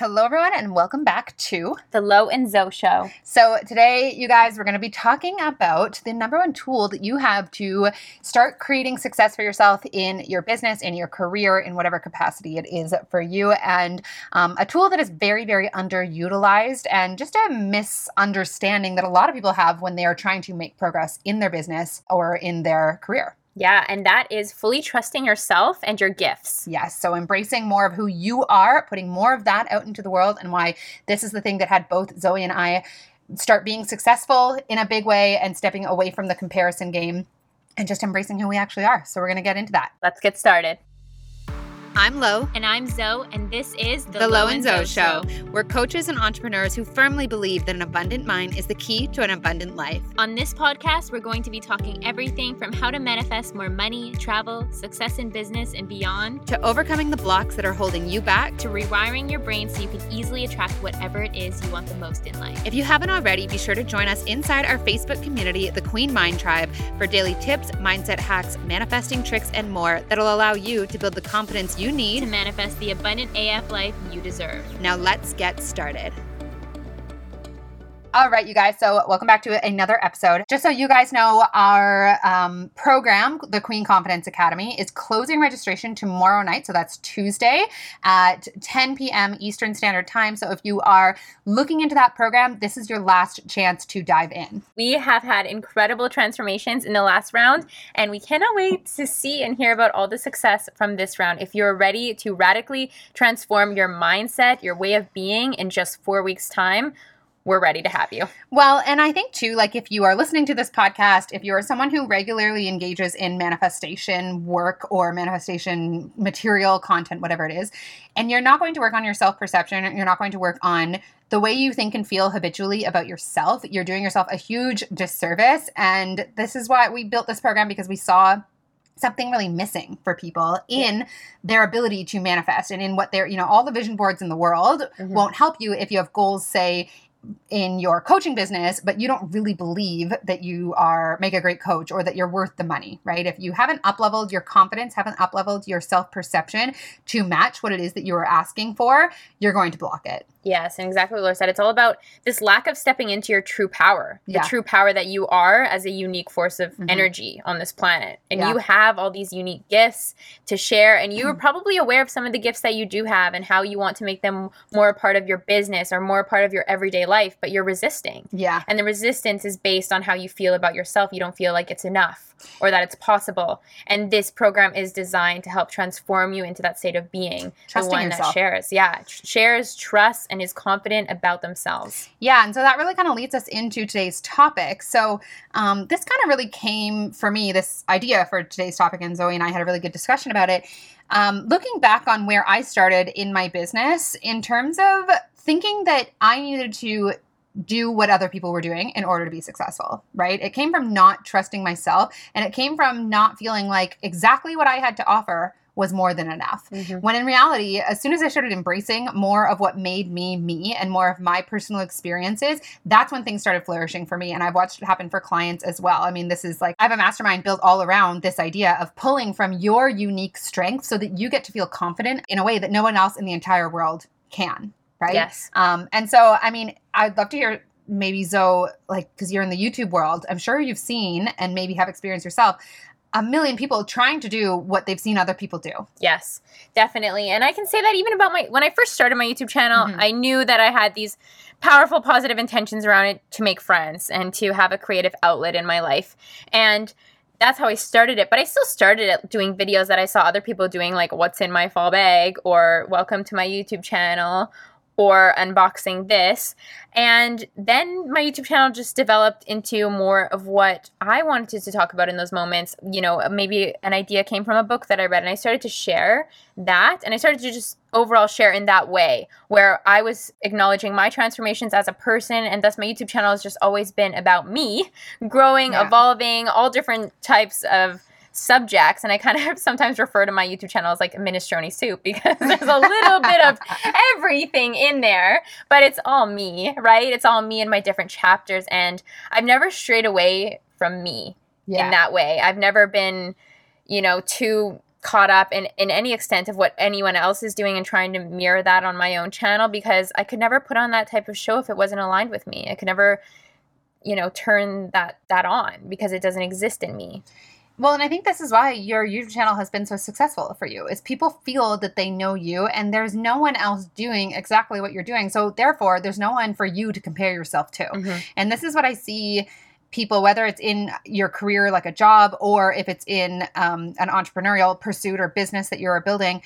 Hello, everyone, and welcome back to the Lo and Zo Show. So, today, you guys, we're going to be talking about the number one tool that you have to start creating success for yourself in your business, in your career, in whatever capacity it is for you. And um, a tool that is very, very underutilized and just a misunderstanding that a lot of people have when they are trying to make progress in their business or in their career. Yeah, and that is fully trusting yourself and your gifts. Yes. So embracing more of who you are, putting more of that out into the world, and why this is the thing that had both Zoey and I start being successful in a big way and stepping away from the comparison game and just embracing who we actually are. So we're going to get into that. Let's get started. I'm Lo. And I'm Zoe, and this is The, the Lo, and Zoe, Show. Show. We're coaches and entrepreneurs who firmly believe that an abundant mind is the key to an abundant life. On this podcast, we're going to be talking everything from how to manifest more money, travel, success in business, and beyond, to overcoming the blocks that are holding you back, to rewiring your brain so you can easily attract whatever it is you want the most in life. If you haven't already, be sure to join us inside our Facebook community, the Queen Mind Tribe, for daily tips, mindset hacks, manifesting tricks, and more that'll allow you to build the confidence you need to manifest the abundant AF life you deserve. Now let's get started. All right, you guys. So, welcome back to another episode. Just so you guys know, our um, program, the Queen Confidence Academy, is closing registration tomorrow night. So, that's Tuesday at 10 p.m. Eastern Standard Time. So, if you are looking into that program, this is your last chance to dive in. We have had incredible transformations in the last round, and we cannot wait to see and hear about all the success from this round. If you're ready to radically transform your mindset, your way of being in just four weeks' time, we're ready to have you. Well, and I think too, like if you are listening to this podcast, if you're someone who regularly engages in manifestation work or manifestation material, content, whatever it is, and you're not going to work on your self perception, you're not going to work on the way you think and feel habitually about yourself, you're doing yourself a huge disservice. And this is why we built this program because we saw something really missing for people in their ability to manifest and in what they're, you know, all the vision boards in the world mm-hmm. won't help you if you have goals, say, in your coaching business but you don't really believe that you are make a great coach or that you're worth the money right if you haven't up leveled your confidence haven't up leveled your self perception to match what it is that you are asking for you're going to block it Yes, and exactly what Lauren said. It's all about this lack of stepping into your true power, the yeah. true power that you are as a unique force of mm-hmm. energy on this planet. And yeah. you have all these unique gifts to share, and you are probably aware of some of the gifts that you do have and how you want to make them more a part of your business or more a part of your everyday life, but you're resisting. Yeah. And the resistance is based on how you feel about yourself. You don't feel like it's enough or that it's possible. And this program is designed to help transform you into that state of being. Trusting the one yourself. that shares. Yeah. Shares, trusts, and is confident about themselves. Yeah. And so that really kind of leads us into today's topic. So um, this kind of really came for me, this idea for today's topic, and Zoey and I had a really good discussion about it. Um, looking back on where I started in my business in terms of thinking that I needed to do what other people were doing in order to be successful, right? It came from not trusting myself and it came from not feeling like exactly what I had to offer was more than enough. Mm-hmm. When in reality, as soon as I started embracing more of what made me me and more of my personal experiences, that's when things started flourishing for me. And I've watched it happen for clients as well. I mean, this is like I have a mastermind built all around this idea of pulling from your unique strength so that you get to feel confident in a way that no one else in the entire world can right? Yes. Um, and so, I mean, I'd love to hear maybe Zoey, like, because you're in the YouTube world, I'm sure you've seen and maybe have experienced yourself a million people trying to do what they've seen other people do. Yes, definitely. And I can say that even about my when I first started my YouTube channel, mm-hmm. I knew that I had these powerful positive intentions around it to make friends and to have a creative outlet in my life. And that's how I started it. But I still started it doing videos that I saw other people doing, like what's in my fall bag or welcome to my YouTube channel or unboxing this. And then my YouTube channel just developed into more of what I wanted to talk about in those moments. You know, maybe an idea came from a book that I read, and I started to share that. And I started to just overall share in that way, where I was acknowledging my transformations as a person. And thus, my YouTube channel has just always been about me growing, yeah. evolving, all different types of subjects and i kind of sometimes refer to my youtube channel as like minestrone soup because there's a little bit of everything in there but it's all me right it's all me in my different chapters and i've never strayed away from me yeah. in that way i've never been you know too caught up in, in any extent of what anyone else is doing and trying to mirror that on my own channel because I could never put on that type of show if it wasn't aligned with me. I could never, you know, turn that that on because it doesn't exist in me. Well, and I think this is why your YouTube channel has been so successful for you. Is people feel that they know you and there's no one else doing exactly what you're doing. So therefore, there's no one for you to compare yourself to. Mm-hmm. And this is what I see people, whether it's in your career, like a job, or if it's in um, an entrepreneurial pursuit or business that you're building,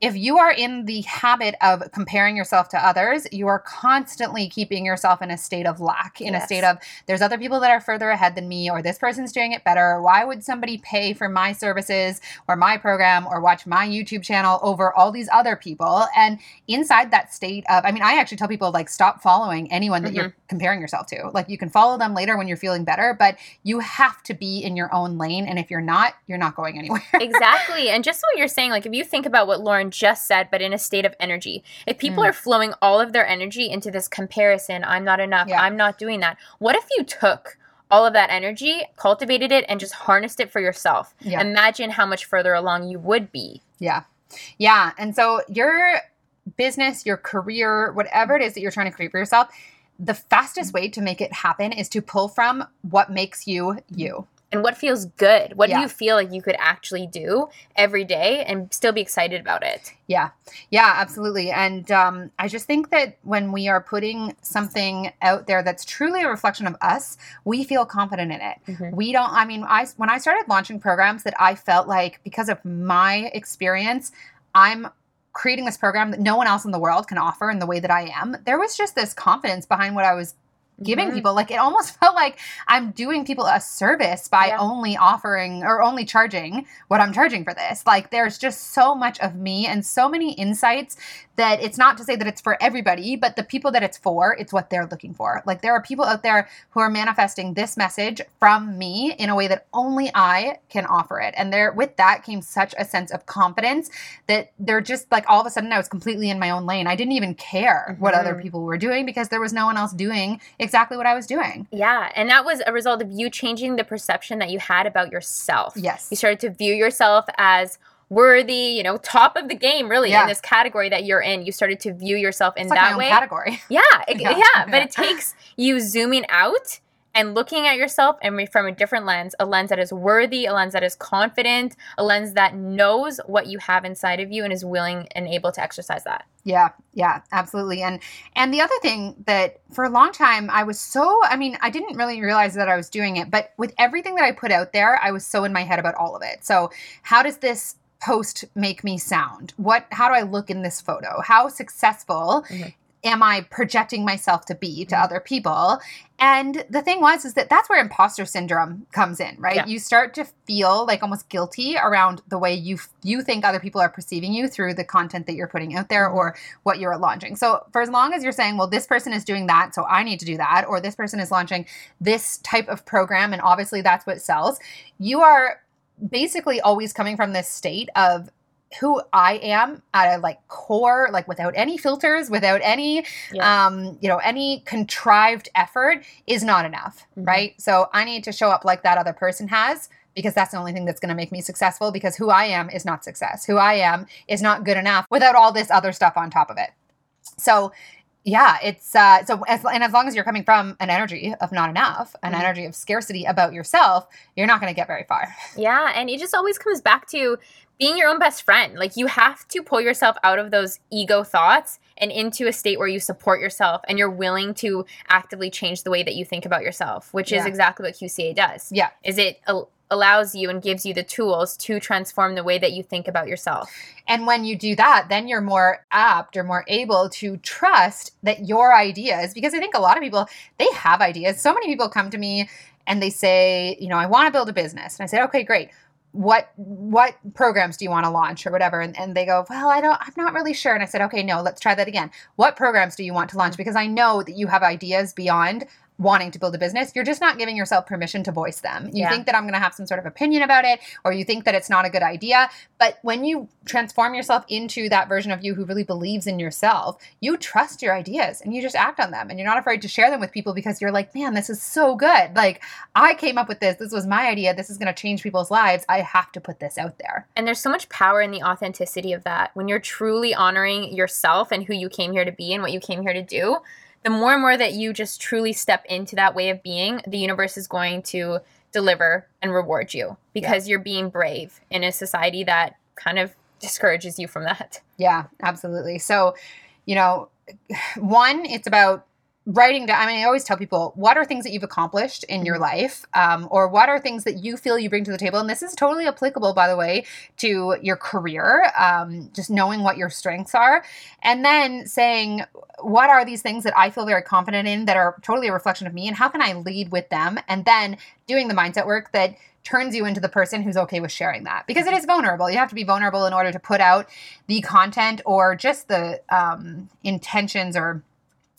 if you are in the habit of comparing yourself to others, you are constantly keeping yourself in a state of lack, in yes. a state of there's other people that are further ahead than me, or this person's doing it better. Why would somebody pay for my services or my program or watch my YouTube channel over all these other people? And inside that state of, I mean, I actually tell people like stop following anyone that mm-hmm. you're comparing yourself to. Like you can follow them later when you're feeling better, but you have to be in your own lane. And if you're not, you're not going anywhere. exactly. And just what you're saying, like if you think about what Lauren just said, but in a state of energy. If people mm. are flowing all of their energy into this comparison, I'm not enough, yeah. I'm not doing that. What if you took all of that energy, cultivated it, and just harnessed it for yourself? Yeah. Imagine how much further along you would be. Yeah. Yeah. And so your business, your career, whatever it is that you're trying to create for yourself, the fastest way to make it happen is to pull from what makes you you and what feels good. What yeah. do you feel like you could actually do every day and still be excited about it? Yeah, yeah, absolutely. And um, I just think that when we are putting something out there that's truly a reflection of us, we feel confident in it. Mm-hmm. We don't. I mean, I when I started launching programs that I felt like because of my experience, I'm creating this program that no one else in the world can offer in the way that I am. There was just this confidence behind what I was giving mm-hmm. people like it almost felt like i'm doing people a service by yeah. only offering or only charging what i'm charging for this like there's just so much of me and so many insights that it's not to say that it's for everybody but the people that it's for it's what they're looking for like there are people out there who are manifesting this message from me in a way that only i can offer it and there with that came such a sense of confidence that they're just like all of a sudden i was completely in my own lane i didn't even care mm-hmm. what other mm-hmm. people were doing because there was no one else doing exactly what I was doing. Yeah. And that was a result of you changing the perception that you had about yourself. Yes. You started to view yourself as worthy, you know, top of the game really yeah. in this category that you're in. You started to view yourself in it's that like way. Category. Yeah, it, yeah, yeah. But it takes you zooming out and looking at yourself and from a different lens, a lens that is worthy, a lens that is confident, a lens that knows what you have inside of you and is willing and able to exercise that. Yeah, yeah, absolutely. And and the other thing that for a long time I was so I mean, I didn't really realize that I was doing it, but with everything that I put out there, I was so in my head about all of it. So, how does this post make me sound? What how do I look in this photo? How successful mm-hmm am I projecting myself to be to mm-hmm. other people? And the thing was is that that's where imposter syndrome comes in, right? Yeah. You start to feel like almost guilty around the way you you think other people are perceiving you through the content that you're putting out there mm-hmm. or what you're launching. So for as long as you're saying, well, this person is doing that, so I need to do that, or this person is launching this type of program and obviously that's what sells, you are basically always coming from this state of who I am at a like core, like without any filters, without any, yeah. um, you know, any contrived effort is not enough, mm-hmm. right? So I need to show up like that other person has because that's the only thing that's going to make me successful because who I am is not success. Who I am is not good enough without all this other stuff on top of it. So yeah, it's uh, so as, and as long as you're coming from an energy of not enough, an mm-hmm. energy of scarcity about yourself, you're not going to get very far. Yeah, and it just always comes back to being your own best friend. Like you have to pull yourself out of those ego thoughts and into a state where you support yourself and you're willing to actively change the way that you think about yourself, which yeah. is exactly what QCA does. Yeah. Is it allows you and gives you the tools to transform the way that you think about yourself. And when you do that, then you're more apt or more able to trust that your ideas, because I think a lot of people, they have ideas. So many people come to me and they say, you know, I want to build a business. And I say, okay, great what what programs do you want to launch or whatever and, and they go well i don't i'm not really sure and i said okay no let's try that again what programs do you want to launch because i know that you have ideas beyond wanting to build a business, you're just not giving yourself permission to voice them. You Yeah. think that I'm going to have some sort of opinion about it, or you think that it's not a good idea. But when you transform yourself into that version of you who really believes in yourself, you trust your ideas and you just act on them. And you're not afraid to share them with people because you're like, man, this is so good. Like, I came up with this. This was my idea. This is going to change people's lives. I have to put this out there. And there's so much power in the authenticity of that. When you're truly honoring yourself and who you came here to be and what you came here to do, the more and more that you just truly step into that way of being, the universe is going to deliver and reward you because you're being brave in a society that kind of discourages you from that. Yeah, absolutely. So, you know, one, it's about writing down. I mean, I always tell people what are things that you've accomplished in your life, um, or what are things that you feel you bring to the table. And this is totally applicable, by the way, to your career, um, just knowing what your strengths are. And then saying, what are these things that I feel very confident in that are totally a reflection of me, and how can I lead with them? And then doing the mindset work that turns you into the person who's okay with sharing that because it is vulnerable. You have to be vulnerable in order to put out the content or just the um, intentions or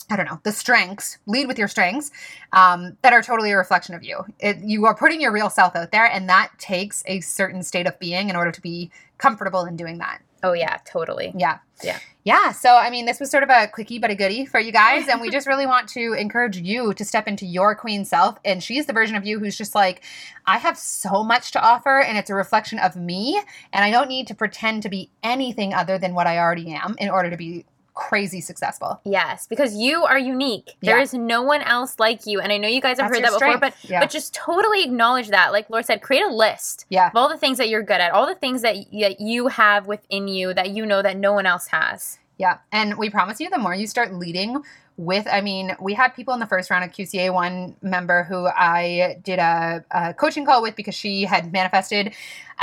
I don't know, the strengths, lead with your strengths um, that are totally a reflection of you. It, you are putting your real self out there, and that takes a certain state of being in order to be comfortable in doing that. Oh, yeah, totally. Yeah. Yeah. Yeah. So, I mean, this was sort of a quickie but a goodie for you guys. And we just really want to encourage you to step into your queen self. And she's the version of you who's just like, I have so much to offer, and it's a reflection of me. And I don't need to pretend to be anything other than what I already am in order to be crazy successful. Yes, because you are unique. There Yeah. is no one else like you. And I know you guys have That's heard that before, but. Yeah. but just totally acknowledge that. Like Lauren said, create a list Yeah. of all the things that you're good at, all the things that, that you have within you that you know that no one else has. Yeah. And we promise you, the more you start leading with, I mean, we had people in the first round of QCA one member who I did a, a coaching call with because she had manifested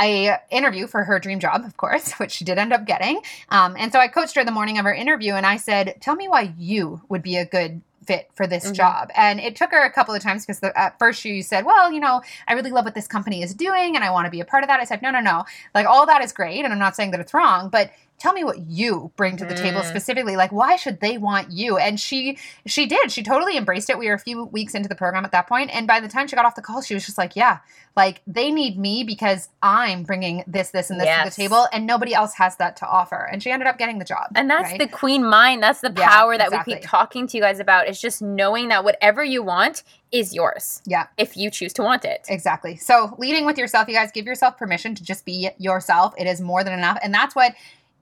a interview for her dream job, of course, which she did end up getting. Um, and so I coached her the morning of her interview and I said, tell me why you would be a good fit for this Mhm. job. And it took her a couple of times because at first she said, well, you know, I really love what this company is doing and I want to be a part of that. I said, no, no, no. Like all that is great. And I'm not saying that it's wrong, but tell me what you bring to the table Mm. specifically like why should they want you and she she did she totally embraced it we were a few weeks into the program at that point and by the time she got off the call she was just like yeah like they need me because i'm bringing this this and this to the table and nobody else has that to offer and she ended up getting the job And that's right? the queen mind. That's the Yeah, power that we keep talking to you guys about is just knowing that whatever you want is yours yeah if you choose to want it. Exactly. So leading with yourself, you guys give yourself permission to just be yourself. It is more than enough. And that's what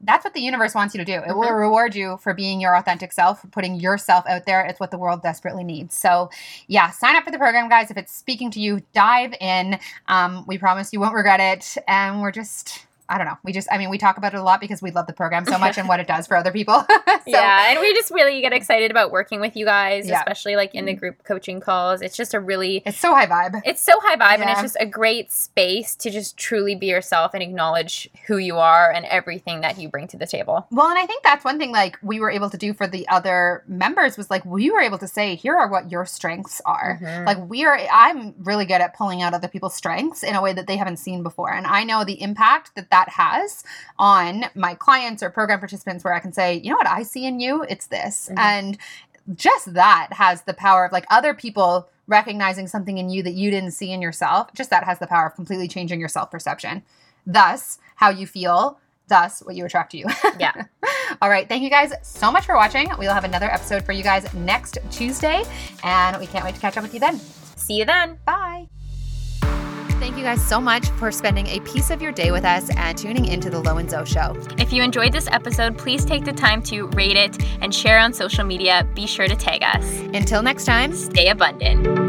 that's what the universe wants you to do. It will Mhm. reward you for being your authentic self, for putting yourself out there. It's what the world desperately needs. So, yeah, sign up for the program, guys. If it's speaking to you, dive in. Um, we promise you won't regret it. And we're just, I don't know. We just, I mean, we talk about it a lot because we love the program so much and what it does for other people. so, yeah, and we just really get excited about working with you guys, Yeah. especially like in the group coaching calls. It's just a really it's so high vibe. it's so high vibe and it's just a great space to just truly be yourself and acknowledge who you are and everything that you bring to the table. Well, and I think that's one thing like we were able to do for the other members was like we were able to say, here are what your strengths are. Mhm. Like we are I'm really good at pulling out other people's strengths in a way that they haven't seen before. And I know the impact that that has on my clients or program participants where I can say, you know what I see in you? It's this. Mhm. And just that has the power of like other people recognizing something in you that you didn't see in yourself. Just that has the power of completely changing your self perception. Thus, how you feel, thus, what you attract to you. Yeah. All right. Thank you guys so much for watching. We'll have another episode for you guys next Tuesday, and we can't wait to catch up with you then. See you then. Bye. Thank you guys so much for spending a piece of your day with us and tuning into the Lo and Zoe show. If you enjoyed this episode, please take the time to rate it and share on social media. Be sure to tag us. Until next time. Stay abundant.